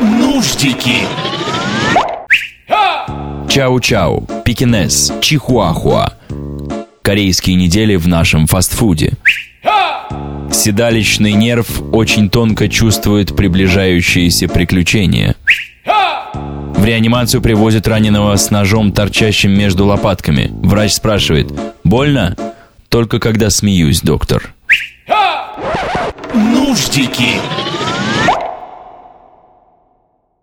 Нуждики. Чау-чау, пекинес, чихуахуа. Корейские недели в нашем фастфуде. Седалищный нерв очень тонко чувствует приближающиеся приключения. В реанимацию привозят раненого с ножом, торчащим между лопатками. Врач спрашивает, больно? Только когда смеюсь, доктор. Нуждики.